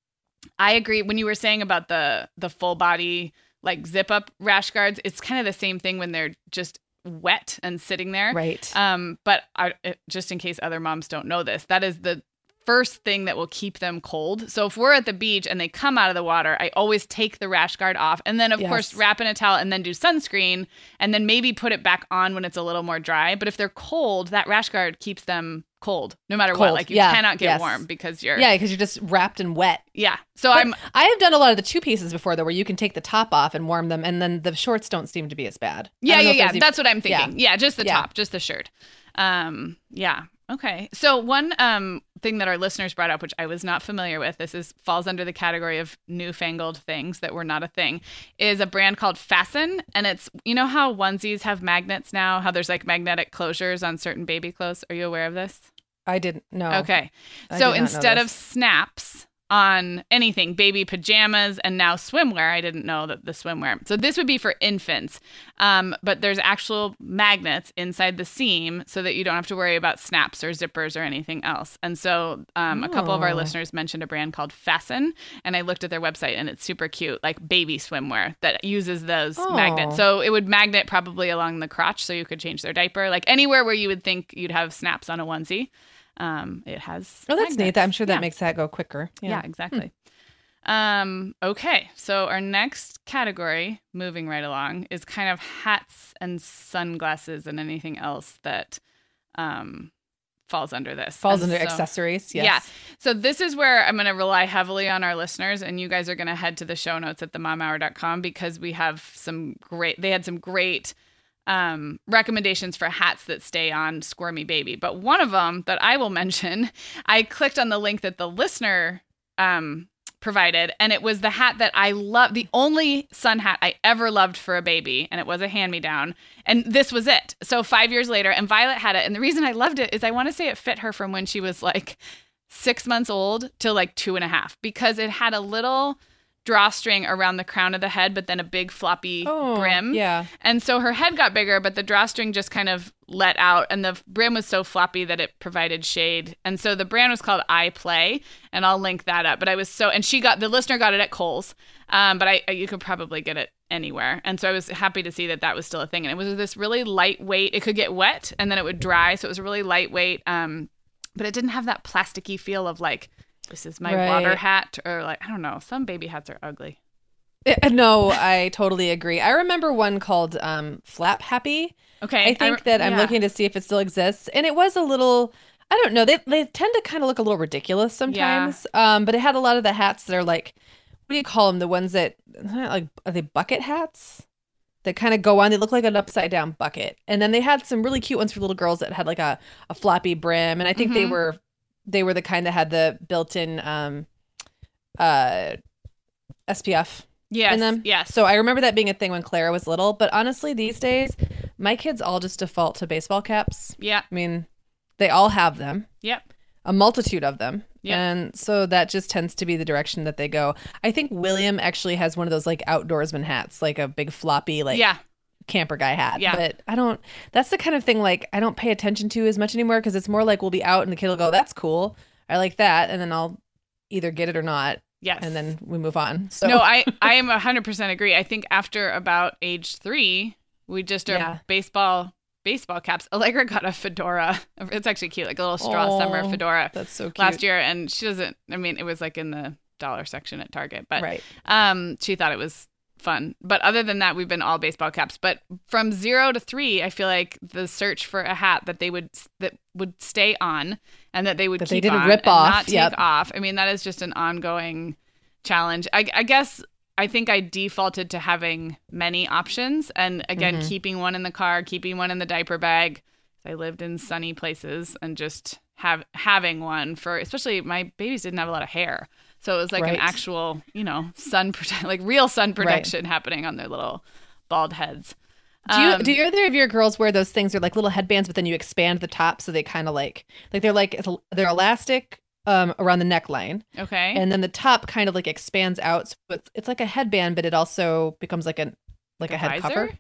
I agree when you were saying about the the full body like zip up rash guards. It's kind of the same thing when they're just wet and sitting there. Right. Um, but I, just in case other moms don't know this, that is the first thing that will keep them cold. So if we're at the beach and they come out of the water, I always take the rash guard off and then of course wrap in a towel and then do sunscreen and then maybe put it back on when it's a little more dry. But if they're cold, that rash guard keeps them cold no matter what. Like you yeah, cannot get yes. warm because you're yeah, because you're just wrapped and wet. yeah. So But I'm I have done a lot of the two pieces before though, where you can take the top off and warm them, and then the shorts don't seem to be as bad. Yeah, yeah, yeah. there's e- That's what I'm thinking. Yeah, just the Yeah. top, just the shirt. Um, yeah. Okay. So one um thing that our listeners brought up, which I was not familiar with, this is falls under the category of newfangled things that were not a thing, is a brand called Fasten, and it's you know how onesies have magnets now, how there's like magnetic closures on certain baby clothes. Are you aware of this? I didn't know. Okay. I so did not know instead of snaps on anything, baby pajamas and now swimwear, I didn't know that the swimwear. So this would be for infants. Um, but there's actual magnets inside the seam so that you don't have to worry about snaps or zippers or anything else. And so um, a couple of our Oh. listeners mentioned a brand called Fasten, and I looked at their website and it's super cute, like baby swimwear that uses those Oh. magnets. So it would magnet probably along the crotch so you could change their diaper, like anywhere where you would think you'd have snaps on a onesie. Um, it has. Oh, that's neat. I'm sure that Yeah. makes that go quicker. Yeah, exactly. Um, okay, so our next category, moving right along, is kind of hats and sunglasses and anything else that um, falls under this. Falls And under so- accessories. Yes. Yeah. So this is where I'm going to rely heavily on our listeners, and you guys are going to head to the show notes at themomhour.com because we have some great. They had some great um, recommendations for hats that stay on Squirmy Baby. But one of them that I will mention, I clicked on the link that the listener um, provided, and it was the hat that I love, the only sun hat I ever loved for a baby, and it was a hand me down. And this was it. So five years later, and Violet had it. And the reason I loved it is I want to say it fit her from when she was like six months old to like two and a half because it had a little drawstring around the crown of the head, but then a big floppy Oh, brim. Yeah. And so her head got bigger, but the drawstring just kind of let out, and the brim was so floppy that it provided shade. And so the brand was called I Play, and I'll link that up. But I was so, and she got the listener got it at Kohl's, um, but I you could probably get it anywhere. And so I was happy to see that that was still a thing, and it was this really lightweight. It could get wet, and then it would dry, so it was really lightweight. Um, but it didn't have that plasticky feel of like this is my water hat, or like I don't know. Some baby hats are ugly. Uh, No, I totally agree. I remember one called um, Flap Happy. Okay, I think that I'm yeah. looking to see if it still exists, and it was a little. I don't know. They they tend to kind of look a little ridiculous sometimes. Yeah. Um, but it had a lot of the hats that are like, what do you call them? The ones that like are they bucket hats? That kind of go on. They look like an upside down bucket, and then they had some really cute ones for little girls that had like a a floppy brim, and I think they Mhm. were they were the kind that had the built-in um uh SPF Yes, in them. yes. So I remember that being a thing when Clara was little. But honestly, these days, my kids all just default to baseball caps. yeah, I mean, they all have them, yep. a multitude of them. Yeah. And so that just tends to be the direction that they go. I think William actually has one of those like outdoorsman hats, like a big floppy, like yeah, camper guy hat. Yeah. But I don't, that's the kind of thing like I don't pay attention to as much anymore because it's more like we'll be out and the kid will go, that's cool. I like that. And then I'll either get it or not. yes. And then we move on. So no, I I am hundred percent agree. I think after about age three, we just are Yeah. baseball baseball caps. Allegra got a fedora. It's actually cute, like a little straw summer fedora that's so cute. last year, and she doesn't. I mean, it was like in the dollar section at Target, but right. um, she thought it was fun. But other than that, we've been all baseball caps. But from zero to three, I feel like the search for a hat that they would that would stay on and that they would That they keep didn't on rip and off. not take Yep. off. I mean, that is just an ongoing challenge. I, I guess I think I defaulted to having many options, and again, Mm-hmm. keeping one in the car, keeping one in the diaper bag. I lived in sunny places, and just have having one for especially my babies didn't have a lot of hair. So it was like an actual, you know, sun prote- like real sun protection happening on their little bald heads. Do you Um, do either of your girls wear those things? They're like little headbands, but then you expand the top so they kind of like like they're like they're elastic um around the neckline, Okay. and then the top kind of like expands out. So it's, it's like a headband, but it also becomes like a like a, head visor? cover.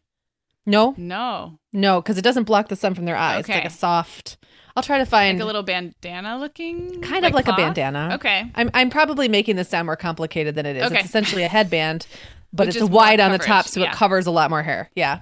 No, No. no, because it doesn't block the sun from their eyes. It's like Okay. a soft. I'll try to find Like a little bandana looking? kind of like a bandana. Okay. I'm I'm probably making this sound more complicated than it is. Okay. It's essentially a headband, but Which it's wide on the top, so yeah. it covers a lot more hair. Yeah,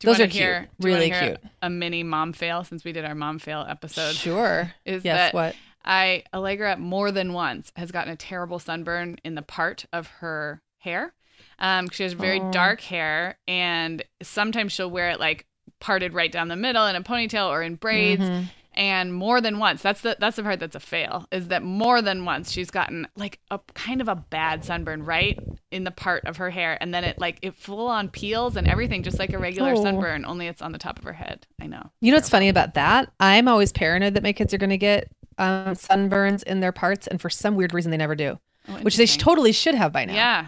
Do those are cute. hear- do really cute. A mini mom fail since we did our mom fail episode. Sure. Is yes. that what? I Allegra more than once has gotten a terrible sunburn in the part of her hair. Um, she has very Oh. dark hair, and sometimes she'll wear it like parted right down the middle in a ponytail or in braids. Mhm. And more than once, that's the that's the part that's a fail. Is that more than once she's gotten like a kind of a bad sunburn right in the part of her hair, and then it like it full on peels and everything, just like a regular Oh. sunburn, only it's on the top of her head. I know. You know what's funny about that? I'm always paranoid that my kids are going to get um, sunburns in their parts, and for some weird reason they never do, Oh, which they sh- totally should have by now. Yeah.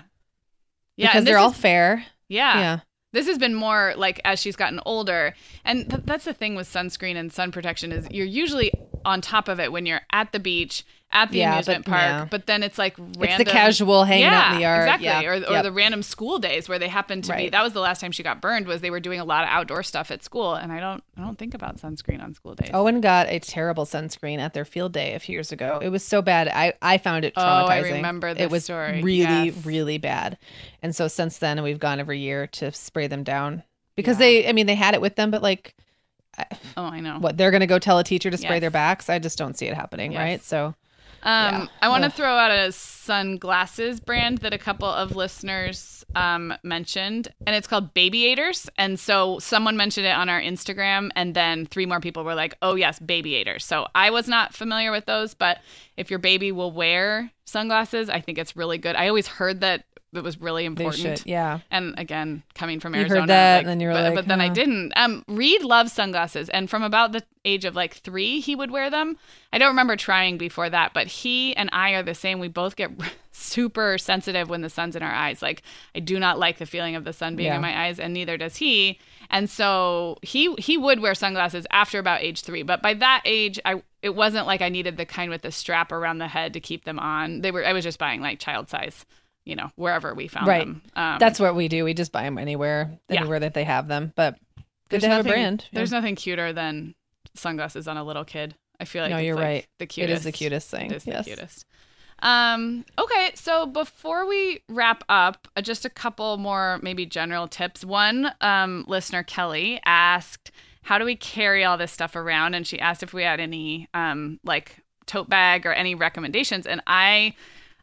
Yeah, because they're all is- fair. yeah. Yeah. This has been more like as she's gotten older, and th- that's the thing with sunscreen and sun protection is you're usually on top of it when you're at the beach, at the Yeah, amusement but- park. yeah. But then it's like random, It's the casual hanging yeah, out in the yard. exactly, Yeah. or, or Yep. the random school days where they happen to be. That was the last time she got burned. Was they were doing a lot of outdoor stuff at school, and I don't, I don't think about sunscreen on school days. Owen got a terrible sunscreen at their field day a few years ago. It was so bad. I, I found it traumatizing. Oh. I remember this It was story. really, Yes. really bad. And so since then, we've gone every year to spray them down because they, I mean, they had it with them, but like, oh, I know. what they're going to go tell a teacher to spray Yes. their backs? I just don't see it happening. Yes. Right. So, Um, Yeah. I want to throw out a sunglasses brand that a couple of listeners um, mentioned, and it's called Babiators. And so someone mentioned it on our Instagram, and then three more people were like, "Oh yes, Babiators." So I was not familiar with those, but if your baby will wear sunglasses, I think it's really good. I always heard that it was really important. should. Yeah. And again, coming from You heard Arizona, that, like, and then you were but, like, but then I didn't. Um, Reed loves sunglasses, and from about the age of like three, he would wear them. I don't remember trying before that, but he and I are the same. We both get super sensitive when the sun's in our eyes. Like I do not like the feeling of the sun being Yeah. in my eyes, and neither does he. And so he he would wear sunglasses after about age three, but by that age, I it wasn't like I needed the kind with the strap around the head to keep them on. They were I was just buying like child size. You know, wherever we found Right. them. Um, That's what we do. We just buy them anywhere, Yeah. anywhere that they have them. But good There's to have nothing- a brand. Yeah. There's nothing cuter than sunglasses on a little kid. I feel like No, it's you're like right. The cutest. is the cutest thing. It is yes. the cutest. Um, okay, so before we wrap up, uh, just a couple more maybe general tips. One um, listener, Kelly, asked, "How do we carry all this stuff around?" And she asked if we had any um, like tote bag or any recommendations. And I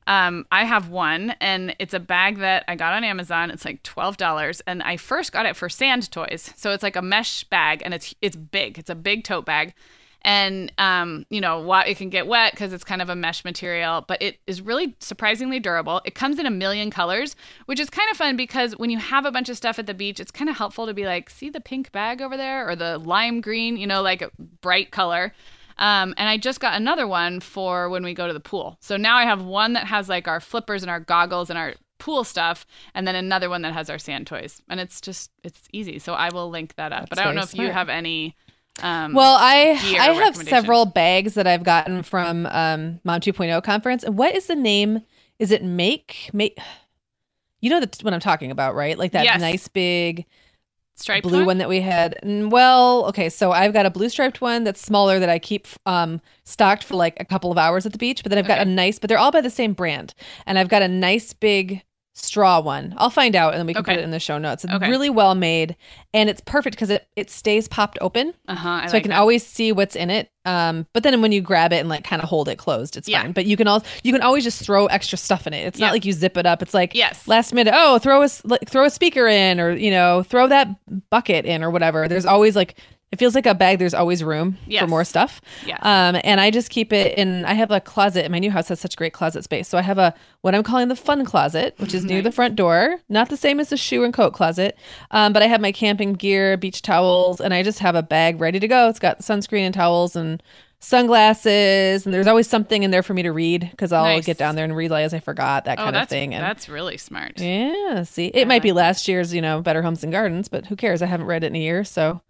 um, I have one, and it's a bag that I got on Amazon. It's like twelve dollars, and I first got it for sand toys. So it's like a mesh bag, and it's it's big. It's a big tote bag, and um, you know what? It can get wet because it's kind of a mesh material, but it is really surprisingly durable. It comes in a million colors, which is kind of fun because when you have a bunch of stuff at the beach, it's kind of helpful to be like, see the pink bag over there, or the lime green, you know, like a bright color. Um, and I just got another one for when we go to the pool. So now I have one that has like our flippers and our goggles and our pool stuff, and then another one that has our sand toys. And it's just it's easy. So I will link that up. but I don't know if you have any. Um, Well, I I have several bags that I've gotten from um, Mom 2.0 conference. And what is the name? Is it Make Make? You know the, what I'm talking about, right? Like that Yes. nice big striped blue one? that we had. Well, okay, so I've got a blue striped one that's smaller that I keep um, stocked for like a couple of hours at the beach. But then I've got Okay. a nice, but they're all by the same brand, and I've got a nice big straw one. I'll find out and then we can Okay. put it in the show notes. It's Okay. really well made and it's perfect because it, it stays popped open Uh huh. so I can always see what's in it. Um, but then when you grab it and like kind of hold it closed, it's Yeah. fine. But you can also you can always just throw extra stuff in it. It's Yeah. not like you zip it up. It's like Yes. last minute. Oh, throw a like, throw a speaker in, or you know, throw that bucket in, or whatever. There's always like it feels like a bag. There's always room Yes. for more stuff. Yes. Um, and I just keep it in. I have a closet. In my new house has such great closet space. So I have a what I'm calling the fun closet, which is near the front door. Not the same as the shoe and coat closet. Um, but I have my camping gear, beach towels, and I just have a bag ready to go. It's got sunscreen and towels and sunglasses, and there's always something in there for me to read because I'll Nice. get down there and realize I forgot that oh, kind of thing. And that's really smart. yeah, see, it might be last year's, you know, Better Homes and Gardens, but who cares? I haven't read it in a year, so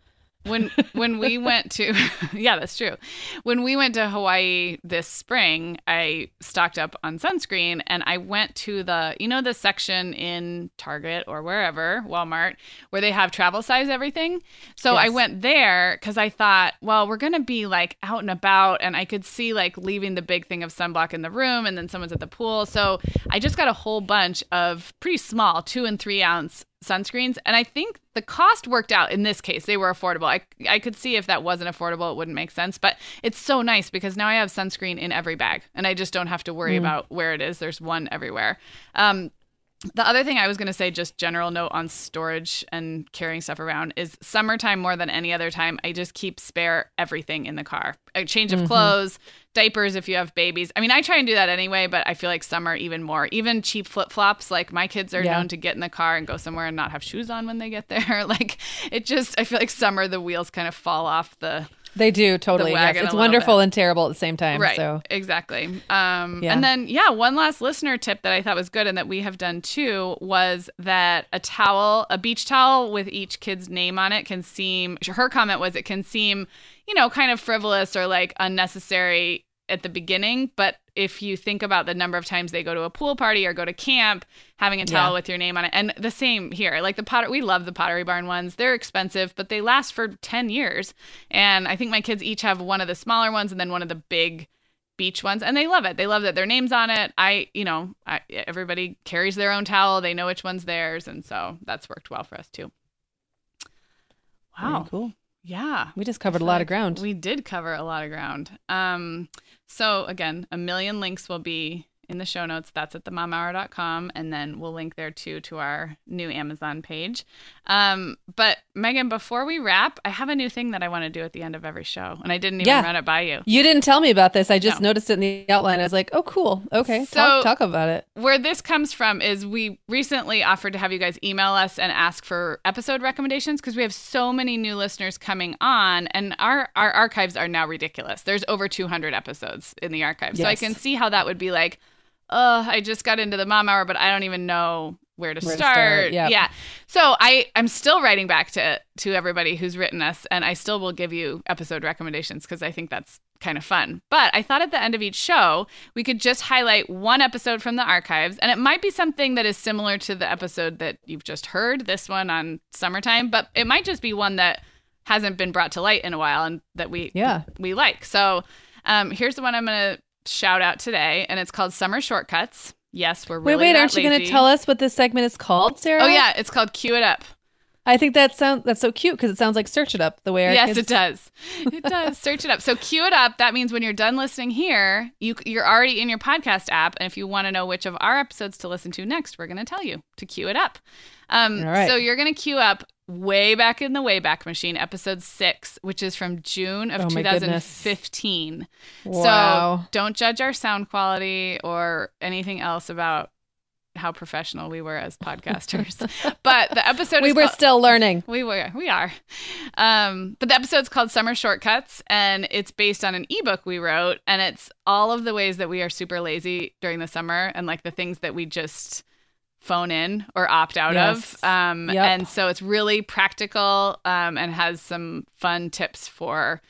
when when we went to yeah that's true. When we went to hawaii this spring i stocked up on sunscreen and i went to the you know the section in target or wherever walmart where they have travel size everything? So i went there because i thought well we're gonna be like out and about and i could see like leaving the big thing of sunblock in the room and then someone's at the pool. So i just got a whole bunch of pretty small two and three ounce sunscreens. And i think the cost worked out in this case. They were affordable. I, I could see if that wasn't affordable it wouldn't make sense. But it's so nice because now i have sunscreen in every bag and i just don't have to worry about where it is. There's one everywhere. Um, the other thing I was going to say, just general note on storage and carrying stuff around, is summertime more than any other time. I just keep spare everything in the car. A change of clothes, diapers if you have babies. I mean, I try and do that anyway, but I feel like summer even more. Even cheap flip flops. Like my kids are Yeah. known to get in the car and go somewhere and not have shoes on when they get there. like it just, I feel like summer the wheels kind of fall off the they do totally. Yes. It's wonderful bit. and terrible at the same time. Right. So Exactly. Um, Yeah. And then, yeah, one last listener tip that I thought was good and that we have done too was that a towel, a beach towel with each kid's name on it can seem, her comment was it can seem, you know, kind of frivolous or like unnecessary at the beginning. But if you think about the number of times they go to a pool party or go to camp, having a towel Yeah. with your name on it, and the same here. Like the potter, we love the Pottery Barn ones. They're expensive, but they last for ten years. And I think my kids each have one of the smaller ones and then one of the big beach ones, and they love it. They love that their names on it. I, you know, I, everybody carries their own towel. They know which one's theirs, and so that's worked well for us too. very Wow. cool. Yeah. We just covered a lot like of ground. We did cover a lot of ground. Um, so again, a million links will be in the show notes. That's at themomhour.com. And then we'll link there too to our new Amazon page. Um, but Meagan, before we wrap, I have a new thing that I want to do at the end of every show. And I didn't even Yeah. run it by you. You didn't tell me about this. I just No. noticed it in the outline. I was like, oh, cool. Okay. So- talk, talk about it. where this comes from is we recently offered to have you guys email us and ask for episode recommendations because we have so many new listeners coming on and our our archives are now ridiculous. There's over 200 episodes in the archive. So I can see how that would be like, "Oh, I just got into the mom hour but I don't even know where to Where to start." start, yep. Yeah. So I I'm still writing back to to everybody who's written us and I still will give you episode recommendations because I think that's kind of fun. But I thought at the end of each show, we could just highlight one episode from the archives and it might be something that is similar to the episode that you've just heard, this one on summertime, but it might just be one that hasn't been brought to light in a while and that we Yeah. we like. So, um here's the one I'm going to shout out today and it's called Summer Shortcuts. Yes, we're really wait, wait. Aren't you going to tell us what this segment is called, Sarah? Oh yeah, it's called Cue It Up. I think that sounds that's so cute because it sounds like search it up the way our yes, kids- it does. It does. Search it up. So cue it up. That means when you're done listening here, you you're already in your podcast app, and if you want to know which of our episodes to listen to next, we're going to tell you to cue it up. Um, All right. So you're going to queue up way back in the Wayback Machine, episode six, which is from June of Oh 2015. Wow. So don't judge our sound quality or anything else about how professional we were as podcasters. but the episode we is were called- still learning. we were. We are. Um, but the episode's called Summer Shortcuts, and it's based on an ebook we wrote, and it's all of the ways that we are super lazy during the summer and like the things that we just phone in or opt out Yes. of. Um, Yep. And so it's really practical um, and has some fun tips for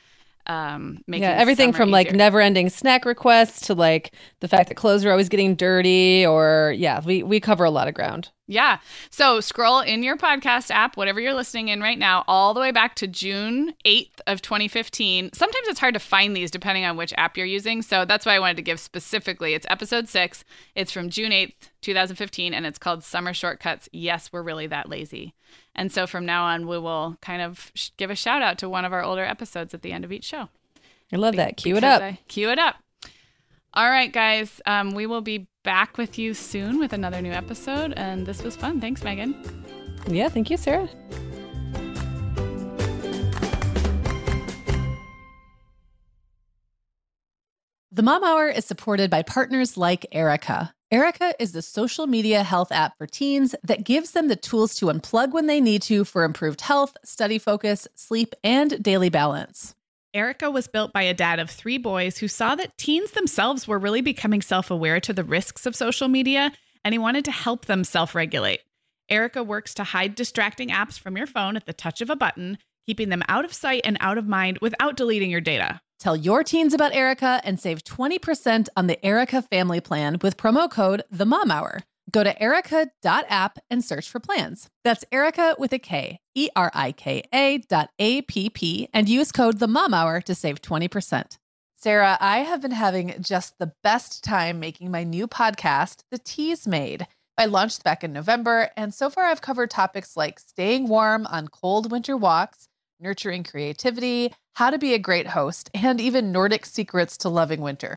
um, making Yeah, everything from like never ending snack requests to like the fact that clothes are always getting dirty or yeah, we, we cover a lot of ground. Yeah. So scroll in your podcast app, whatever you're listening in right now, all the way back to June 8th of 2015. Sometimes it's hard to find these depending on which app you're using. So that's why I wanted to give specifically. It's episode six. It's from June 8th, 2015, and it's called Summer Shortcuts. Yes, we're really that lazy. And so from now on, we will kind of sh- give a shout out to one of our older episodes at the end of each show. I love that. Cue it up. I- cue it up. All right, guys. Um, we will be back with you soon with another new episode. And this was fun. Thanks, Meagan. Yeah, thank you, Sarah. The Mom Hour is supported by partners like Erika. Erika is the social media health app for teens that gives them the tools to unplug when they need to for improved health, study focus, sleep, and daily balance. Erika was built by a dad of three boys who saw that teens themselves were really becoming self aware to the risks of social media, and he wanted to help them self regulate. Erika works to hide distracting apps from your phone at the touch of a button, keeping them out of sight and out of mind without deleting your data. Tell your teens about Erika and save 20% on the Erika family plan with promo code The Mom Hour. Go to erika.app and search for plans. That's Erika with a K, E R I K A dot A P P, and use code The Mom Hour to save 20%. Sarah, I have been having just the best time making my new podcast, The Teasmade. I launched back in November, and so far I've covered topics like staying warm on cold winter walks, nurturing creativity, how to be a great host, and even Nordic secrets to loving winter.